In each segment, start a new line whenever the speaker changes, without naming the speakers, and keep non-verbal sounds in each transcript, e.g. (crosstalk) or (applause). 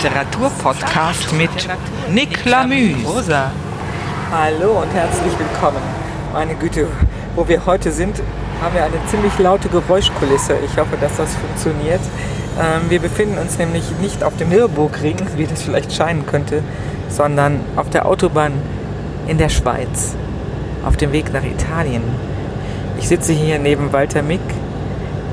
Literaturpodcast mit Nick Lamü. Prosa.
Hallo und herzlich willkommen. Meine Güte, wo wir heute sind, haben wir eine ziemlich laute Geräuschkulisse. Ich hoffe, dass das funktioniert. Ähm, wir befinden uns nämlich nicht auf dem Nürburgring, wie das vielleicht scheinen könnte, sondern auf der Autobahn in der Schweiz, auf dem Weg nach Italien. Ich sitze hier neben Walter Mick,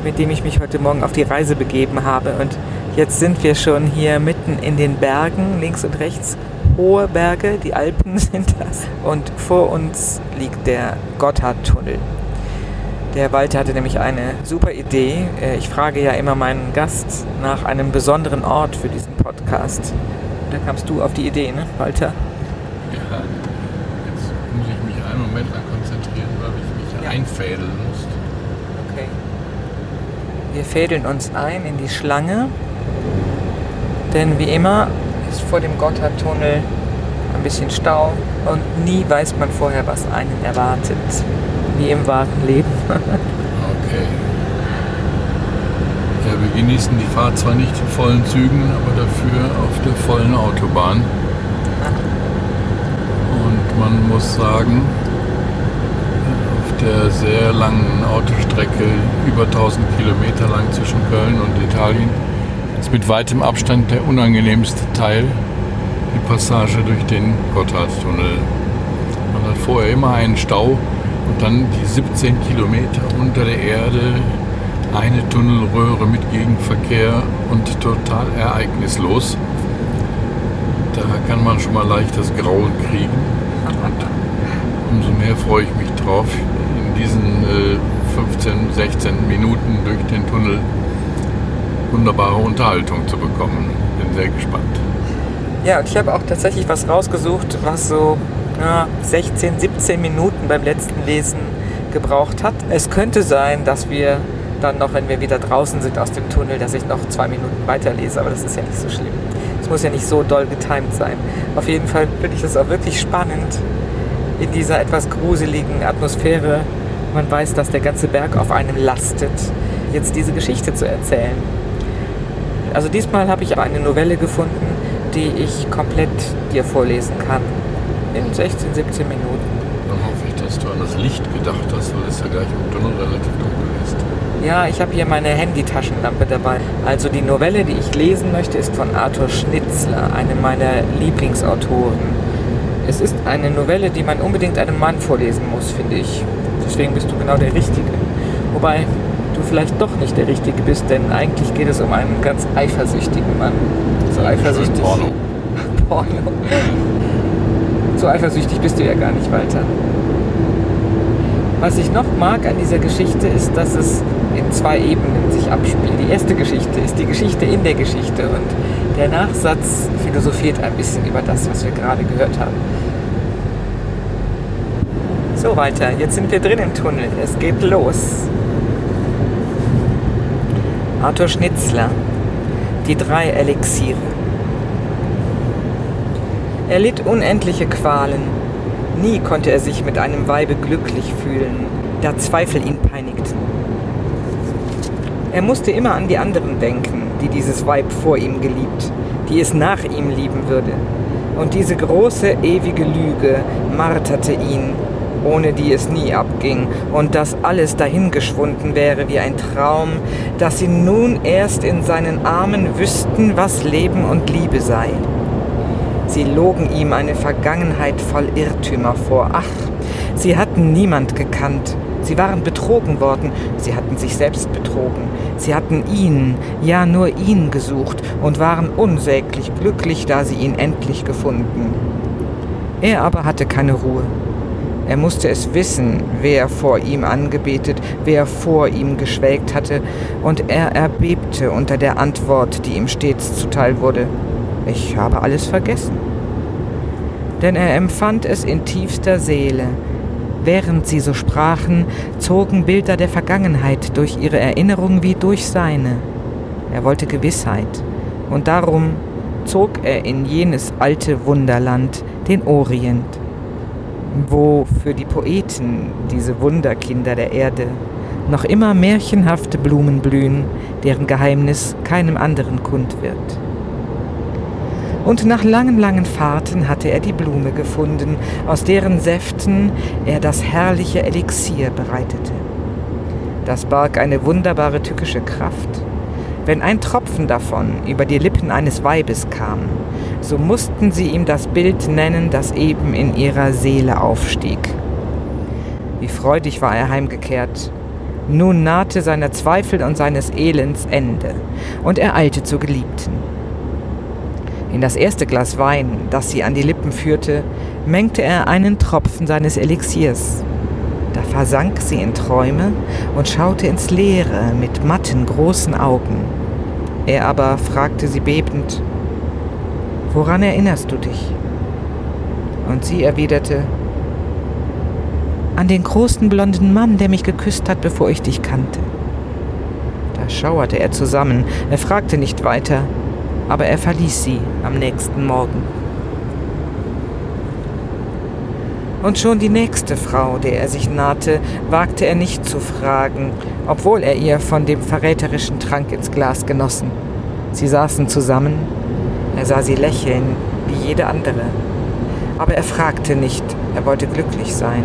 mit dem ich mich heute Morgen auf die Reise begeben habe. Und jetzt sind wir schon hier mitten in den Bergen, links und rechts hohe Berge, die Alpen (laughs) sind das. Und vor uns liegt der Gotthardtunnel. Der Walter hatte nämlich eine super Idee. Äh, ich frage ja immer meinen Gast nach einem besonderen Ort für diesen Podcast. Da kamst du auf die Idee, ne, Walter?
Ja, jetzt muss ich mich einen Moment lang konzentrieren, weil ich mich
Ja.
einfädeln muss.
Wir fädeln uns ein in die Schlange, denn wie immer ist vor dem Gotthardtunnel ein bisschen Stau und nie weiß man vorher, was einen erwartet, wie im wahren Leben.
Okay. Ja, wir genießen die Fahrt zwar nicht in vollen Zügen, aber dafür auf der vollen Autobahn. Und man muss sagen, der sehr langen Autostrecke, über 1000 Kilometer lang zwischen Köln und Italien, ist mit weitem Abstand der unangenehmste Teil die Passage durch den Gotthardtunnel. Man hat vorher immer einen Stau und dann die 17 Kilometer unter der Erde, eine Tunnelröhre mit Gegenverkehr und total ereignislos. Da kann man schon mal leicht das Grauen kriegen. Und umso mehr freue ich mich drauf, diesen äh, 15, 16 Minuten durch den Tunnel wunderbare Unterhaltung zu bekommen. Bin sehr gespannt.
Ja, und ich habe auch tatsächlich was rausgesucht, was so ja, 16, 17 Minuten beim letzten Lesen gebraucht hat. Es könnte sein, dass wir dann noch, wenn wir wieder draußen sind aus dem Tunnel, dass ich noch zwei Minuten weiterlese, aber das ist ja nicht so schlimm. Es muss ja nicht so doll getimt sein. Auf jeden Fall finde ich das auch wirklich spannend in dieser etwas gruseligen Atmosphäre. Man weiß, dass der ganze Berg auf einem lastet, jetzt diese Geschichte zu erzählen. Also diesmal habe ich aber eine Novelle gefunden, die ich komplett dir vorlesen kann. In 16, 17 Minuten.
Dann hoffe ich, dass du an das Licht gedacht hast, weil es ja gleich im Tunnel relativ dunkel ist.
Ja, ich habe hier meine Handytaschenlampe dabei. Also die Novelle, die ich lesen möchte, ist von Arthur Schnitzler, einem meiner Lieblingsautoren. Es ist eine Novelle, die man unbedingt einem Mann vorlesen muss, finde ich. Deswegen bist du genau der Richtige. Wobei du vielleicht doch nicht der Richtige bist, denn eigentlich geht es um einen ganz eifersüchtigen Mann. So eifersüchtig.
Porno. (laughs)
Porno. So eifersüchtig bist du ja gar nicht weiter. Was ich noch mag an dieser Geschichte ist, dass es in zwei Ebenen sich abspielt. Die erste Geschichte ist die Geschichte in der Geschichte und der Nachsatz philosophiert ein bisschen über das, was wir gerade gehört haben. So weiter, jetzt sind wir drin im Tunnel. Es geht los. Arthur Schnitzler. Die drei Elixiere. Er litt unendliche Qualen. Nie konnte er sich mit einem Weibe glücklich fühlen, da Zweifel ihn peinigten. Er musste immer an die anderen denken, die dieses Weib vor ihm geliebt, die es nach ihm lieben würde. Und diese große, ewige Lüge marterte ihn, ohne die es nie abging, und dass alles dahingeschwunden wäre wie ein Traum, dass sie nun erst in seinen Armen wüssten, was Leben und Liebe sei. Sie logen ihm eine Vergangenheit voll Irrtümer vor. Ach, sie hatten niemand gekannt. Sie waren betrogen worden. Sie hatten sich selbst betrogen. Sie hatten ihn, ja nur ihn gesucht und waren unsäglich glücklich, da sie ihn endlich gefunden. Er aber hatte keine Ruhe. Er musste es wissen, wer vor ihm angebetet, wer vor ihm geschwelgt hatte, und er erbebte unter der Antwort, die ihm stets zuteil wurde. Ich habe alles vergessen. Denn er empfand es in tiefster Seele. Während sie so sprachen, zogen Bilder der Vergangenheit durch ihre Erinnerung wie durch seine. Er wollte Gewissheit, und darum zog er in jenes alte Wunderland, den Orient, wo für die Poeten, diese Wunderkinder der Erde, noch immer märchenhafte Blumen blühen, deren Geheimnis keinem anderen kund wird. Und nach langen, langen Fahrten hatte er die Blume gefunden, aus deren Säften er das herrliche Elixier bereitete. Das barg eine wunderbare tückische Kraft. Wenn ein Tropfen davon über die Lippen eines Weibes kam, so mussten sie ihm das Bild nennen, das eben in ihrer Seele aufstieg. Wie freudig war er heimgekehrt. Nun nahte seiner Zweifel und seines Elends Ende, und er eilte zur Geliebten. In das erste Glas Wein, das sie an die Lippen führte, mengte er einen Tropfen seines Elixiers. Da versank sie in Träume und schaute ins Leere mit matten, großen Augen. Er aber fragte sie bebend, Woran erinnerst du dich? Und sie erwiderte, An den großen blonden Mann, der mich geküsst hat, bevor ich dich kannte. Da schauerte er zusammen, er fragte nicht weiter, aber er verließ sie am nächsten Morgen. Und schon die nächste Frau, der er sich nahte, wagte er nicht zu fragen, obwohl er ihr von dem verräterischen Trank ins Glas genossen. Sie saßen zusammen, er sah sie lächeln, wie jede andere. Aber er fragte nicht, er wollte glücklich sein.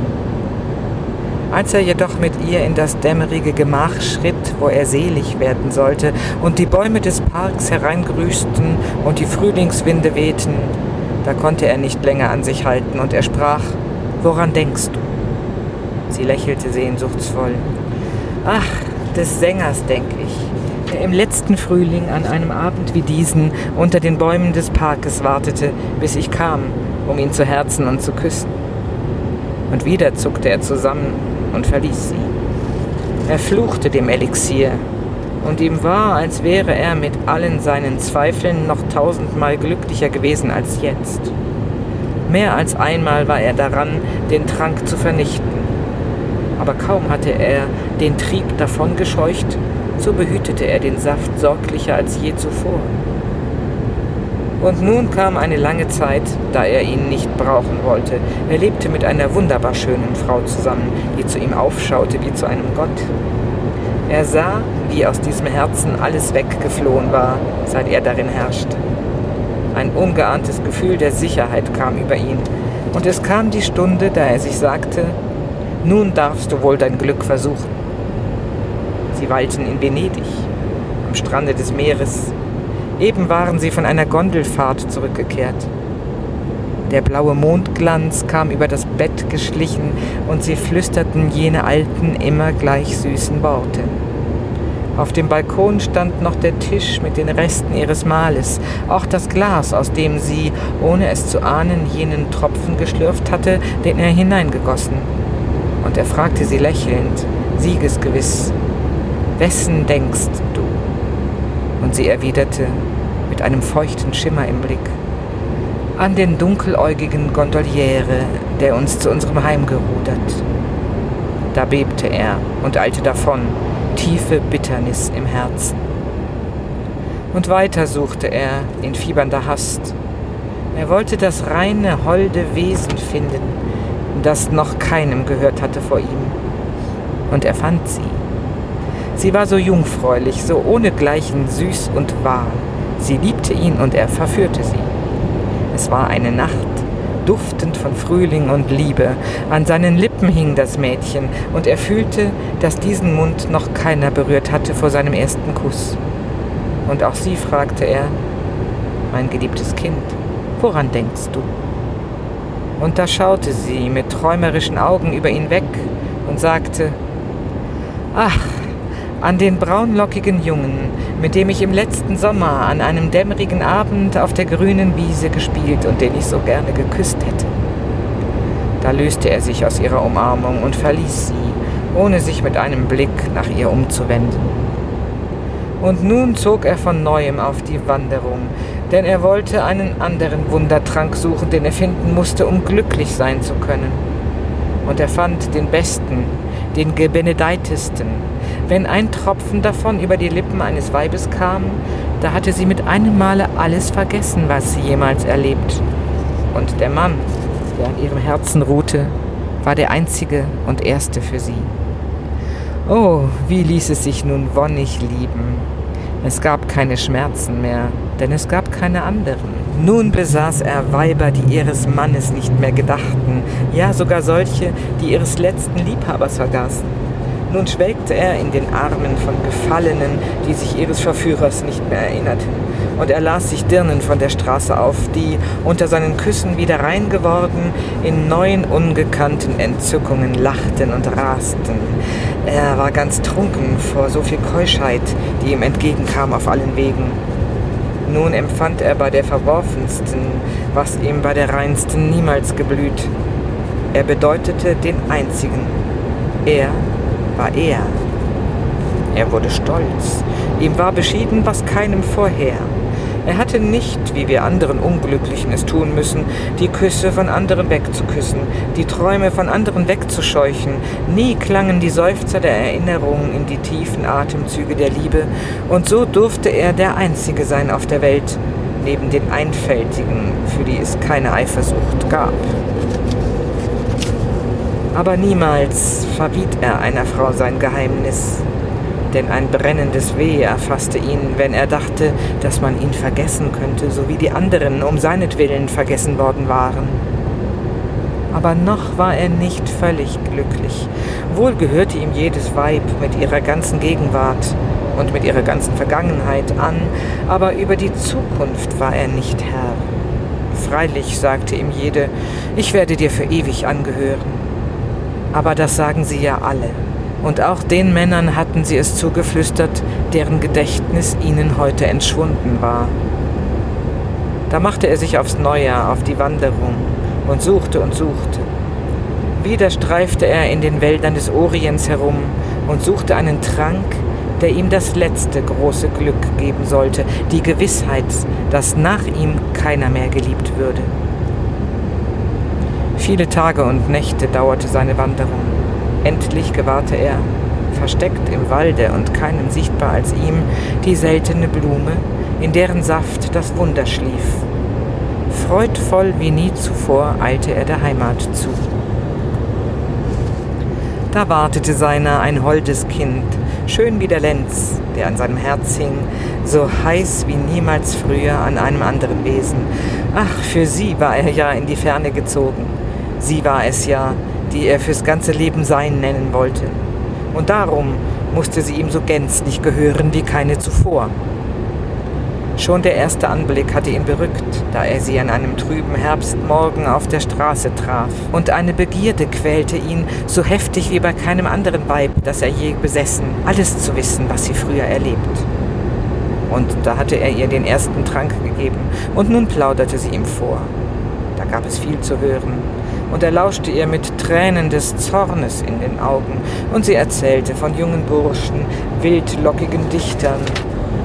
Als er jedoch mit ihr in das dämmerige Gemach schritt, wo er selig werden sollte, und die Bäume des Parks hereingrüßten und die Frühlingswinde wehten, da konnte er nicht länger an sich halten, und er sprach, Woran denkst du? Sie lächelte sehnsuchtsvoll. Ach, des Sängers, denk ich, im letzten Frühling an einem Abend wie diesen unter den Bäumen des Parkes wartete, bis ich kam, um ihn zu herzen und zu küssen. Und wieder zuckte er zusammen und verließ sie. Er fluchte dem Elixier, und ihm war, als wäre er mit allen seinen Zweifeln noch tausendmal glücklicher gewesen als jetzt. Mehr als einmal war er daran, den Trank zu vernichten. Aber kaum hatte er den Trieb davongescheucht, so behütete er den Saft sorglicher als je zuvor. Und nun kam eine lange Zeit, da er ihn nicht brauchen wollte. Er lebte mit einer wunderbar schönen Frau zusammen, die zu ihm aufschaute wie zu einem Gott. Er sah, wie aus diesem Herzen alles weggeflohen war, seit er darin herrschte. Ein ungeahntes Gefühl der Sicherheit kam über ihn, und es kam die Stunde, da er sich sagte, nun darfst du wohl dein Glück versuchen. Sie weilten in Venedig, am Strande des Meeres, Eben waren sie von einer Gondelfahrt zurückgekehrt. Der blaue Mondglanz kam über das Bett geschlichen und sie flüsterten jene alten, immer gleich süßen Worte. Auf dem Balkon stand noch der Tisch mit den Resten ihres Mahles, auch das Glas, aus dem sie, ohne es zu ahnen, jenen Tropfen geschlürft hatte, den er hineingegossen. Und er fragte sie lächelnd, siegesgewiss, wessen denkst du? Und sie erwiderte, mit einem feuchten Schimmer im Blick, an den dunkeläugigen Gondoliere, der uns zu unserem Heim gerudert. Da bebte er und eilte davon, tiefe Bitternis im Herzen. Und weiter suchte er in fiebernder Hast. Er wollte das reine, holde Wesen finden, das noch keinem gehört hatte vor ihm. Und er fand sie. Sie war so jungfräulich, so ohnegleichen süß und wahr. Sie liebte ihn und er verführte sie. Es war eine Nacht, duftend von Frühling und Liebe. An seinen Lippen hing das Mädchen, und er fühlte, dass diesen Mund noch keiner berührt hatte vor seinem ersten Kuss. Und auch sie fragte er, mein geliebtes Kind, woran denkst du? Und da schaute sie mit träumerischen Augen über ihn weg und sagte, Ach, an den braunlockigen Jungen, mit dem ich im letzten Sommer an einem dämmerigen Abend auf der grünen Wiese gespielt und den ich so gerne geküsst hätte. Da löste er sich aus ihrer Umarmung und verließ sie, ohne sich mit einem Blick nach ihr umzuwenden. Und nun zog er von neuem auf die Wanderung, denn er wollte einen anderen Wundertrank suchen, den er finden musste, um glücklich sein zu können. Und er fand den besten, den gebenedeitesten, wenn ein Tropfen davon über die Lippen eines Weibes kam, da hatte sie mit einem Male alles vergessen, was sie jemals erlebt. Und der Mann, der an ihrem Herzen ruhte, war der einzige und erste für sie. Oh, wie ließ es sich nun wonnig lieben. Es gab keine Schmerzen mehr, denn es gab keine anderen. Nun besaß er Weiber, die ihres Mannes nicht mehr gedachten, ja sogar solche, die ihres letzten Liebhabers vergaßen. Nun schwelgte er in den Armen von Gefallenen, die sich ihres Verführers nicht mehr erinnerten. Und er las sich Dirnen von der Straße auf, die, unter seinen Küssen wieder rein geworden, in neuen ungekannten Entzückungen lachten und rasten. Er war ganz trunken vor so viel Keuschheit, die ihm entgegenkam auf allen Wegen. Nun empfand er bei der Verworfensten, was ihm bei der Reinsten niemals geblüht. Er bedeutete den Einzigen. Er war er. Er wurde stolz. Ihm war beschieden, was keinem vorher. Er hatte nicht, wie wir anderen Unglücklichen es tun müssen, die Küsse von anderen wegzuküssen, die Träume von anderen wegzuscheuchen. Nie klangen die Seufzer der Erinnerung in die tiefen Atemzüge der Liebe, und so durfte er der Einzige sein auf der Welt, neben den Einfältigen, für die es keine Eifersucht gab. Aber niemals verriet er einer Frau sein Geheimnis, denn ein brennendes Weh erfasste ihn, wenn er dachte, dass man ihn vergessen könnte, so wie die anderen um seinetwillen vergessen worden waren. Aber noch war er nicht völlig glücklich. Wohl gehörte ihm jedes Weib mit ihrer ganzen Gegenwart und mit ihrer ganzen Vergangenheit an, aber über die Zukunft war er nicht Herr. Freilich sagte ihm jede, ich werde dir für ewig angehören. Aber das sagen sie ja alle. Und auch den Männern hatten sie es zugeflüstert, deren Gedächtnis ihnen heute entschwunden war. Da machte er sich aufs Neue auf die Wanderung und suchte und suchte. Wieder streifte er in den Wäldern des Orients herum und suchte einen Trank, der ihm das letzte große Glück geben sollte, die Gewissheit, dass nach ihm keiner mehr geliebt würde. Viele Tage und Nächte dauerte seine Wanderung. Endlich gewahrte er, versteckt im Walde und keinem sichtbar als ihm, die seltene Blume, in deren Saft das Wunder schlief. Freudvoll wie nie zuvor eilte er der Heimat zu. Da wartete seiner ein holdes Kind, schön wie der Lenz, der an seinem Herz hing, so heiß wie niemals früher an einem anderen Wesen. Ach, für sie war er ja in die Ferne gezogen. Sie war es ja, die er fürs ganze Leben sein nennen wollte. Und darum musste sie ihm so gänzlich gehören wie keine zuvor. Schon der erste Anblick hatte ihn berückt, da er sie an einem trüben Herbstmorgen auf der Straße traf. Und eine Begierde quälte ihn, so heftig wie bei keinem anderen Weib, das er je besessen, alles zu wissen, was sie früher erlebt. Und da hatte er ihr den ersten Trank gegeben, und nun plauderte sie ihm vor. Da gab es viel zu hören, und er lauschte ihr mit Tränen des Zornes in den Augen, und sie erzählte von jungen Burschen, wildlockigen Dichtern,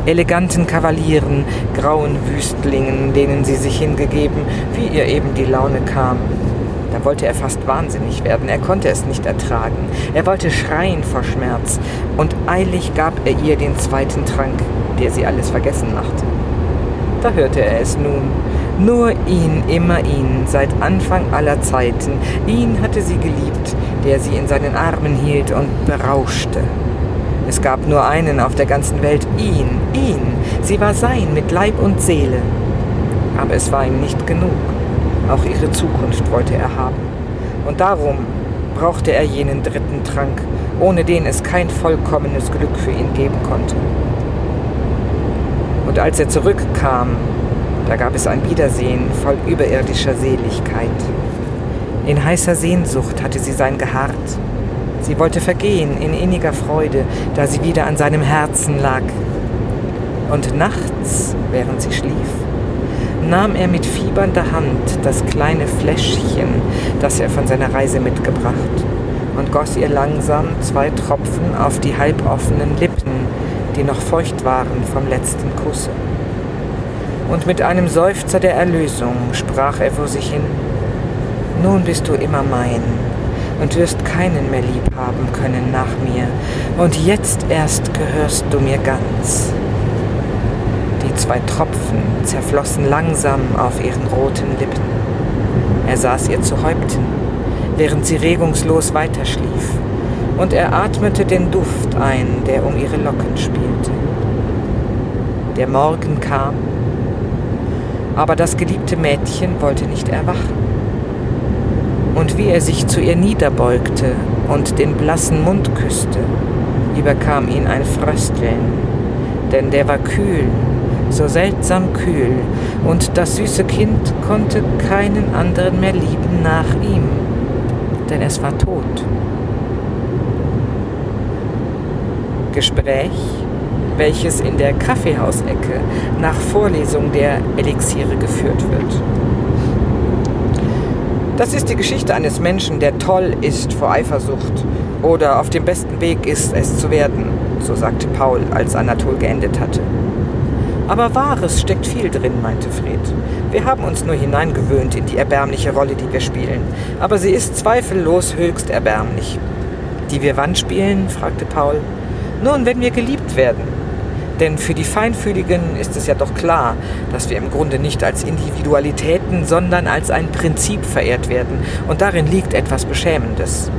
eleganten Kavalieren, grauen Wüstlingen, denen sie sich hingegeben, wie ihr eben die Laune kam. Da wollte er fast wahnsinnig werden, er konnte es nicht ertragen. Er wollte schreien vor Schmerz, und eilig gab er ihr den zweiten Trank, der sie alles vergessen machte. Da hörte er es nun, nur ihn, immer ihn, seit Anfang aller Zeiten. Ihn hatte sie geliebt, der sie in seinen Armen hielt und berauschte. Es gab nur einen auf der ganzen Welt, ihn, ihn. Sie war sein mit Leib und Seele. Aber es war ihm nicht genug. Auch ihre Zukunft wollte er haben. Und darum brauchte er jenen dritten Trank, ohne den es kein vollkommenes Glück für ihn geben konnte. Und als er zurückkam, da gab es ein Wiedersehen voll überirdischer Seligkeit. In heißer Sehnsucht hatte sie sein geharrt. Sie wollte vergehen in inniger Freude, da sie wieder an seinem Herzen lag. Und nachts, während sie schlief, nahm er mit fiebernder Hand das kleine Fläschchen, das er von seiner Reise mitgebracht, und goss ihr langsam zwei Tropfen auf die halboffenen Lippen, die noch feucht waren vom letzten Kusse und mit einem Seufzer der Erlösung sprach er vor sich hin, Nun bist du immer mein und wirst keinen mehr lieb haben können nach mir, und jetzt erst gehörst du mir ganz. Die zwei Tropfen zerflossen langsam auf ihren roten Lippen. Er saß ihr zu Häupten, während sie regungslos weiterschlief, und er atmete den Duft ein, der um ihre Locken spielte. Der Morgen kam, aber das geliebte Mädchen wollte nicht erwachen. Und wie er sich zu ihr niederbeugte und den blassen Mund küsste, überkam ihn ein Frösteln, denn der war kühl, so seltsam kühl, und das süße Kind konnte keinen anderen mehr lieben nach ihm, denn es war tot. Gespräch, welches in der Kaffeehausecke nach Vorlesung der Elixiere geführt wird. Das ist die Geschichte eines Menschen, der toll ist vor Eifersucht oder auf dem besten Weg ist, es zu werden, so sagte Paul, als Anatol geendet hatte. Aber Wahres steckt viel drin, meinte Fred. Wir haben uns nur hineingewöhnt in die erbärmliche Rolle, die wir spielen. Aber sie ist zweifellos höchst erbärmlich. Die wir wann spielen? fragte Paul. Nun, wenn wir geliebt werden. Denn für die Feinfühligen ist es ja doch klar, dass wir im Grunde nicht als Individualitäten, sondern als ein Prinzip verehrt werden. Und darin liegt etwas Beschämendes.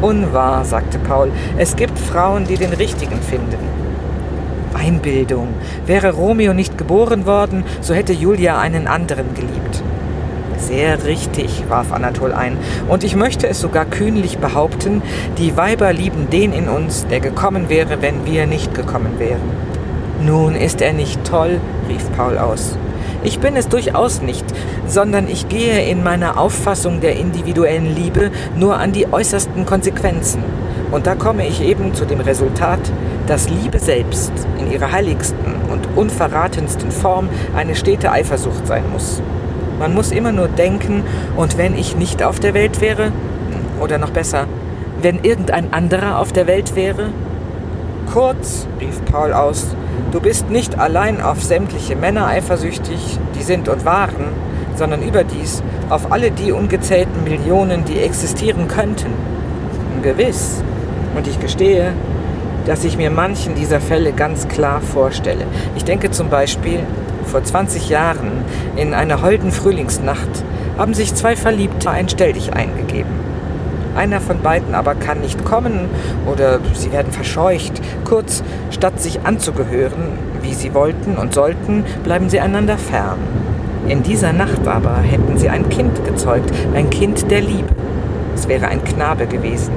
Unwahr, sagte Paul. Es gibt Frauen, die den Richtigen finden. Einbildung. Wäre Romeo nicht geboren worden, so hätte Julia einen anderen geliebt. Sehr richtig, warf Anatol ein. Und ich möchte es sogar kühnlich behaupten, die Weiber lieben den in uns, der gekommen wäre, wenn wir nicht gekommen wären. Nun ist er nicht toll, rief Paul aus. Ich bin es durchaus nicht, sondern ich gehe in meiner Auffassung der individuellen Liebe nur an die äußersten Konsequenzen. Und da komme ich eben zu dem Resultat, dass Liebe selbst in ihrer heiligsten und unverratensten Form eine stete Eifersucht sein muss. Man muss immer nur denken, und wenn ich nicht auf der Welt wäre, oder noch besser, wenn irgendein anderer auf der Welt wäre? Kurz, rief Paul aus, Du bist nicht allein auf sämtliche Männer eifersüchtig, die sind und waren, sondern überdies auf alle die ungezählten Millionen, die existieren könnten. Gewiss. Und ich gestehe, dass ich mir manchen dieser Fälle ganz klar vorstelle. Ich denke zum Beispiel, vor 20 Jahren, in einer holden Frühlingsnacht, haben sich zwei Verliebte ein Stelldich eingegeben. Einer von beiden aber kann nicht kommen oder sie werden verscheucht. Kurz, statt sich anzugehören, wie sie wollten und sollten, bleiben sie einander fern. In dieser Nacht aber hätten sie ein Kind gezeugt, ein Kind der Liebe. Es wäre ein Knabe gewesen.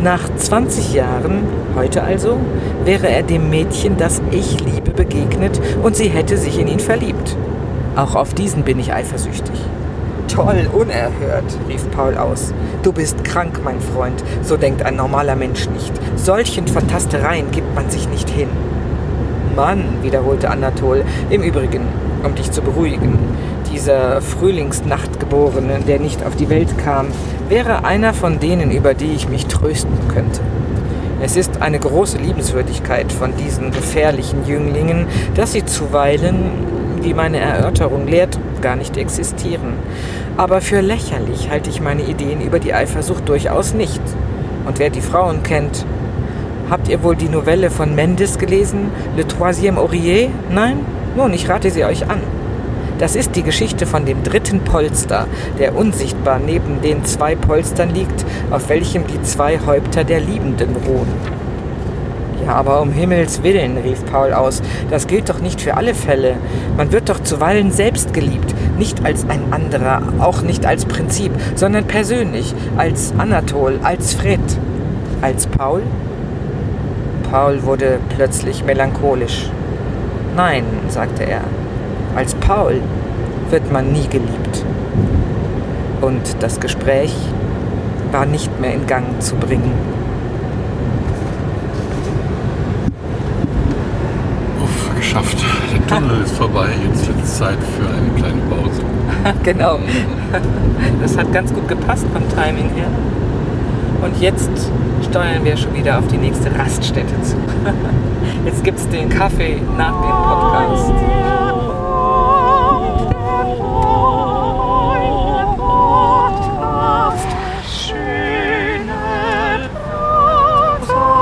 Nach 20 Jahren, heute also, wäre er dem Mädchen, das ich liebe, begegnet und sie hätte sich in ihn verliebt. Auch auf diesen bin ich eifersüchtig. Toll, unerhört, rief Paul aus. Du bist krank, mein Freund. So denkt ein normaler Mensch nicht. Solchen Fantastereien gibt man sich nicht hin. Mann, wiederholte Anatol, im Übrigen, um dich zu beruhigen, dieser Frühlingsnachtgeborene, der nicht auf die Welt kam, wäre einer von denen, über die ich mich trösten könnte. Es ist eine große Liebenswürdigkeit von diesen gefährlichen Jünglingen, dass sie zuweilen, wie meine Erörterung lehrt, gar nicht existieren. Aber für lächerlich halte ich meine Ideen über die Eifersucht durchaus nicht. Und wer die Frauen kennt, habt ihr wohl die Novelle von Mendes gelesen, Le Troisième Oreiller? Nein? Nun, ich rate sie euch an. Das ist die Geschichte von dem dritten Polster, der unsichtbar neben den zwei Polstern liegt, auf welchem die zwei Häupter der Liebenden ruhen. Ja, aber um Himmels willen, rief Paul aus, das gilt doch nicht für alle Fälle. Man wird doch zuweilen selbst geliebt, nicht als ein anderer, auch nicht als Prinzip, sondern persönlich, als Anatol, als Fred, als Paul. Paul wurde plötzlich melancholisch. Nein, sagte er, als Paul wird man nie geliebt. Und das Gespräch war nicht mehr in Gang zu bringen.
geschafft. Der Tunnel ist vorbei, jetzt wird es Zeit für eine kleine Pause. (laughs)
genau. (laughs) Das hat ganz gut gepasst vom Timing her. Und jetzt steuern wir schon wieder auf die nächste Raststätte zu. (laughs) Jetzt gibt es den Kaffee nach dem Podcast. Schöne Rosa.